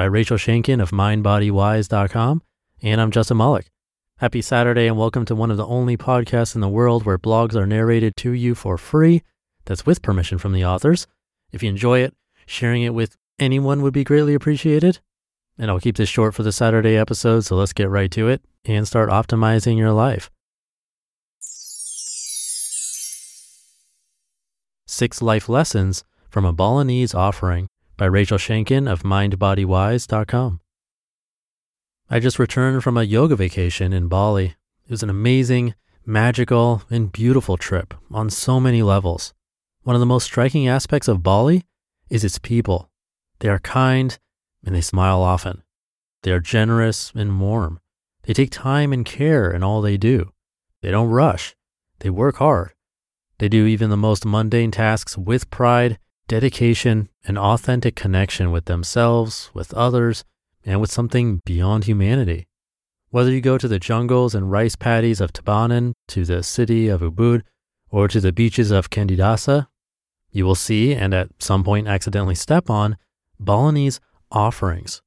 by Rachel Shankin of MindBodyWise.com. And I'm Justin Malik. Happy Saturday and welcome to one of the only podcasts in the world where blogs are narrated to you for free. That's with permission from the authors. If you enjoy it, sharing it with anyone would be greatly appreciated. And I'll keep this short for the Saturday episode, so let's get right to it and start optimizing your life. Six Life Lessons from a Balinese Offering by Rachel Shankin of MindBodyWise.com. I just returned from a yoga vacation in Bali. It was an amazing, magical, and beautiful trip on so many levels. One of the most striking aspects of Bali is its people. They are kind and they smile often. They are generous and warm. They take time and care in all they do. They don't rush. They work hard. They do even the most mundane tasks with pride dedication, and authentic connection with themselves, with others, and with something beyond humanity. Whether you go to the jungles and rice paddies of Tabanan, to the city of Ubud, or to the beaches of Candidasa, you will see and at some point accidentally step on Balinese offerings.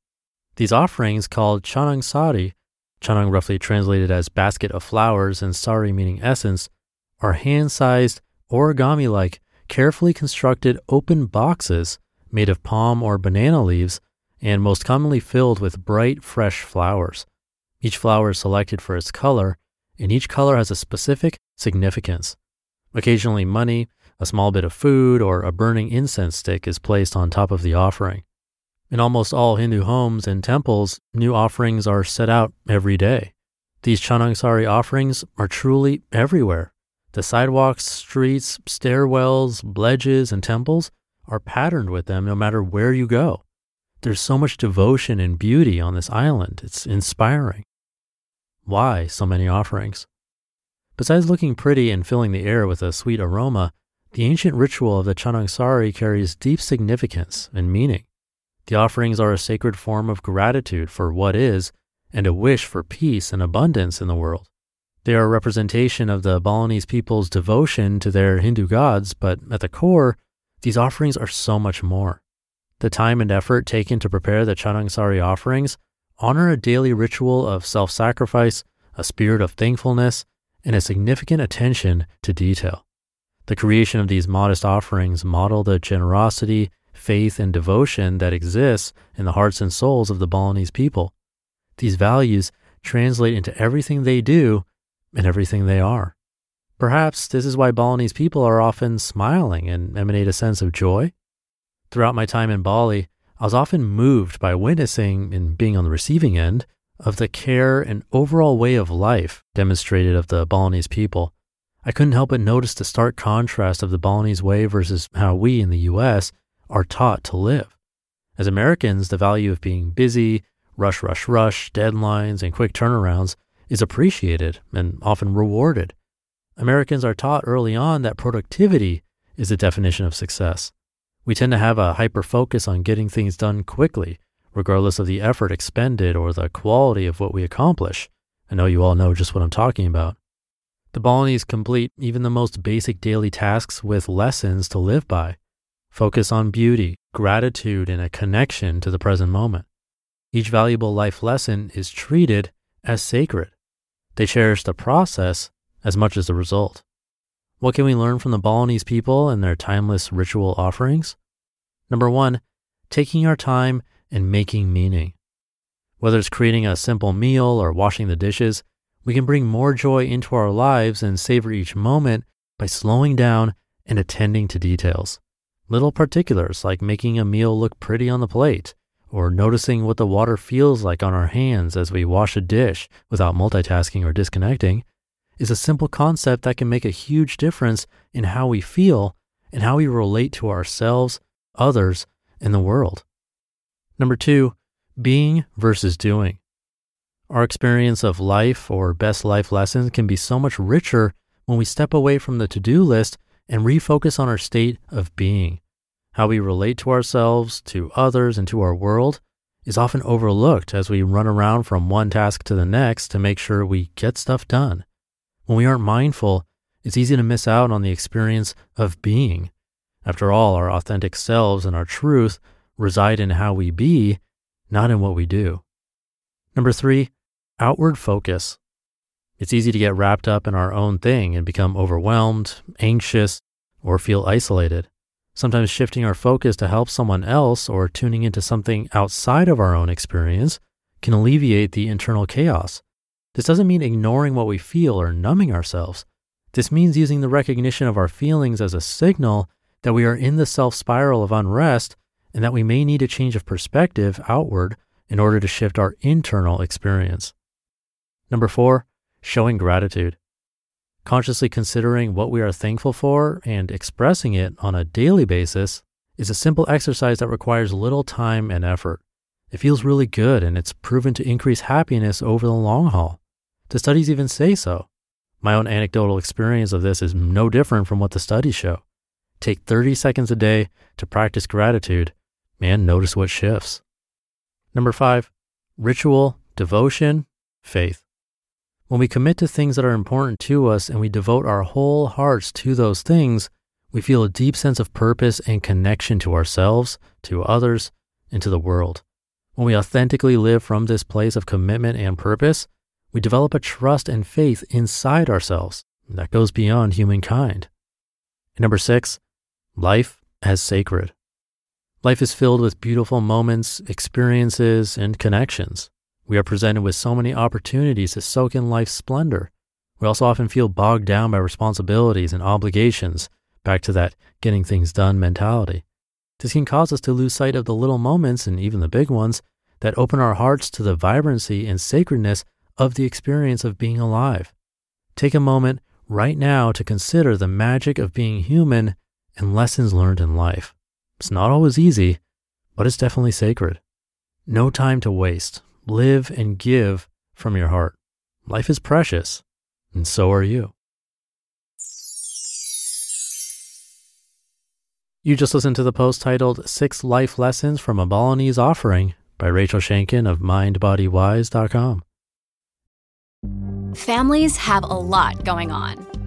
These offerings, called canang sari, chanang roughly translated as basket of flowers and sari meaning essence, are hand sized, origami like carefully constructed open boxes made of palm or banana leaves and most commonly filled with bright, fresh flowers. Each flower is selected for its color, and each color has a specific significance. Occasionally, money, a small bit of food, or a burning incense stick is placed on top of the offering. In almost all Hindu homes and temples, new offerings are set out every day. These Canangsari offerings are truly everywhere. The sidewalks, streets, stairwells, ledges, and temples are patterned with them no matter where you go. There's so much devotion and beauty on this island. It's inspiring. Why so many offerings? Besides looking pretty and filling the air with a sweet aroma, the ancient ritual of the Canangsari carries deep significance and meaning. The offerings are a sacred form of gratitude for what is and a wish for peace and abundance in the world. They are a representation of the Balinese people's devotion to their Hindu gods, but at the core, these offerings are so much more. The time and effort taken to prepare the Canangsari offerings honor a daily ritual of self sacrifice, a spirit of thankfulness, and a significant attention to detail. The creation of these modest offerings model the generosity, faith, and devotion that exists in the hearts and souls of the Balinese people. These values translate into everything they do and everything they are. Perhaps this is why Balinese people are often smiling and emanate a sense of joy. Throughout my time in Bali, I was often moved by witnessing and being on the receiving end of the care and overall way of life demonstrated of the Balinese people. I couldn't help but notice the stark contrast of the Balinese way versus how we in the US are taught to live. As Americans, the value of being busy, rush, rush, rush, deadlines, and quick turnarounds is appreciated and often rewarded. Americans are taught early on that productivity is the definition of success. We tend to have a hyper focus on getting things done quickly, regardless of the effort expended or the quality of what we accomplish. I know you all know just what I'm talking about. The Balinese complete even the most basic daily tasks with lessons to live by. Focus on beauty, gratitude, and a connection to the present moment. Each valuable life lesson is treated as sacred. They cherish the process as much as the result. What can we learn from the Balinese people and their timeless ritual offerings? Number one, taking our time and making meaning. Whether it's creating a simple meal or washing the dishes, we can bring more joy into our lives and savor each moment by slowing down and attending to details. Little particulars like making a meal look pretty on the plate, or noticing what the water feels like on our hands as we wash a dish without multitasking or disconnecting, is a simple concept that can make a huge difference in how we feel and how we relate to ourselves, others, and the world. Number two, being versus doing. Our experience of life or best life lessons can be so much richer when we step away from the to do list and refocus on our state of being. How we relate to ourselves, to others, and to our world is often overlooked as we run around from one task to the next to make sure we get stuff done. When we aren't mindful, it's easy to miss out on the experience of being. After all, our authentic selves and our truth reside in how we be, not in what we do. Number three, outward focus. It's easy to get wrapped up in our own thing and become overwhelmed, anxious, or feel isolated. Sometimes shifting our focus to help someone else or tuning into something outside of our own experience can alleviate the internal chaos. This doesn't mean ignoring what we feel or numbing ourselves. This means using the recognition of our feelings as a signal that we are in the self spiral of unrest and that we may need a change of perspective outward in order to shift our internal experience. Number four, showing gratitude. Consciously considering what we are thankful for and expressing it on a daily basis is a simple exercise that requires little time and effort. It feels really good and it's proven to increase happiness over the long haul. The studies even say so. My own anecdotal experience of this is no different from what the studies show. Take 30 seconds a day to practice gratitude and notice what shifts. Number five, ritual, devotion, faith. When we commit to things that are important to us and we devote our whole hearts to those things, we feel a deep sense of purpose and connection to ourselves, to others, and to the world. When we authentically live from this place of commitment and purpose, we develop a trust and faith inside ourselves that goes beyond humankind. And number six, life as sacred. Life is filled with beautiful moments, experiences, and connections. We are presented with so many opportunities to soak in life's splendor. We also often feel bogged down by responsibilities and obligations, back to that getting things done mentality. This can cause us to lose sight of the little moments and even the big ones that open our hearts to the vibrancy and sacredness of the experience of being alive. Take a moment right now to consider the magic of being human and lessons learned in life. It's not always easy, but it's definitely sacred. No time to waste. Live and give from your heart. Life is precious, and so are you. You just listened to the post titled Six Life Lessons from a Balinese Offering by Rachel Shankin of MindBodyWise.com. Families have a lot going on.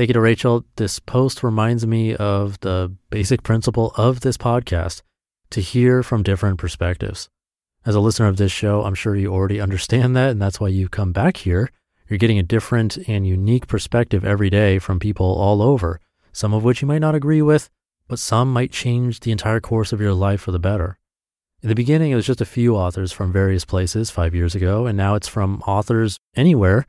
Thank you to Rachel. This post reminds me of the basic principle of this podcast to hear from different perspectives. As a listener of this show, I'm sure you already understand that, and that's why you come back here. You're getting a different and unique perspective every day from people all over, some of which you might not agree with, but some might change the entire course of your life for the better. In the beginning, it was just a few authors from various places five years ago, and now it's from authors anywhere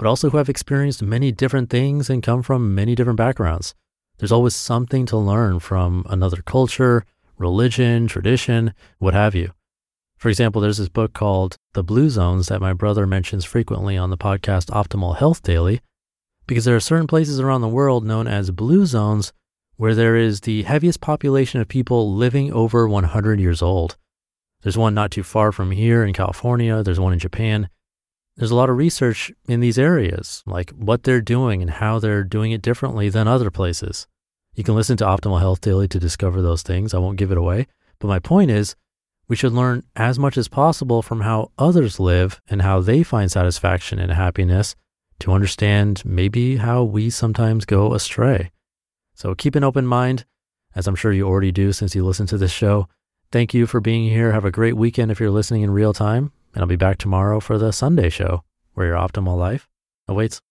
but also who have experienced many different things and come from many different backgrounds. There's always something to learn from another culture, religion, tradition, what have you. For example, there's this book called The Blue Zones that my brother mentions frequently on the podcast Optimal Health Daily, because there are certain places around the world known as blue zones where there is the heaviest population of people living over 100 years old. There's one not too far from here in California, there's one in Japan. There's a lot of research in these areas, like what they're doing and how they're doing it differently than other places. You can listen to Optimal Health Daily to discover those things. I won't give it away. But my point is, we should learn as much as possible from how others live and how they find satisfaction and happiness to understand maybe how we sometimes go astray. So keep an open mind, as I'm sure you already do since you listen to this show. Thank you for being here. Have a great weekend if you're listening in real time. And I'll be back tomorrow for the Sunday show, where your optimal life awaits.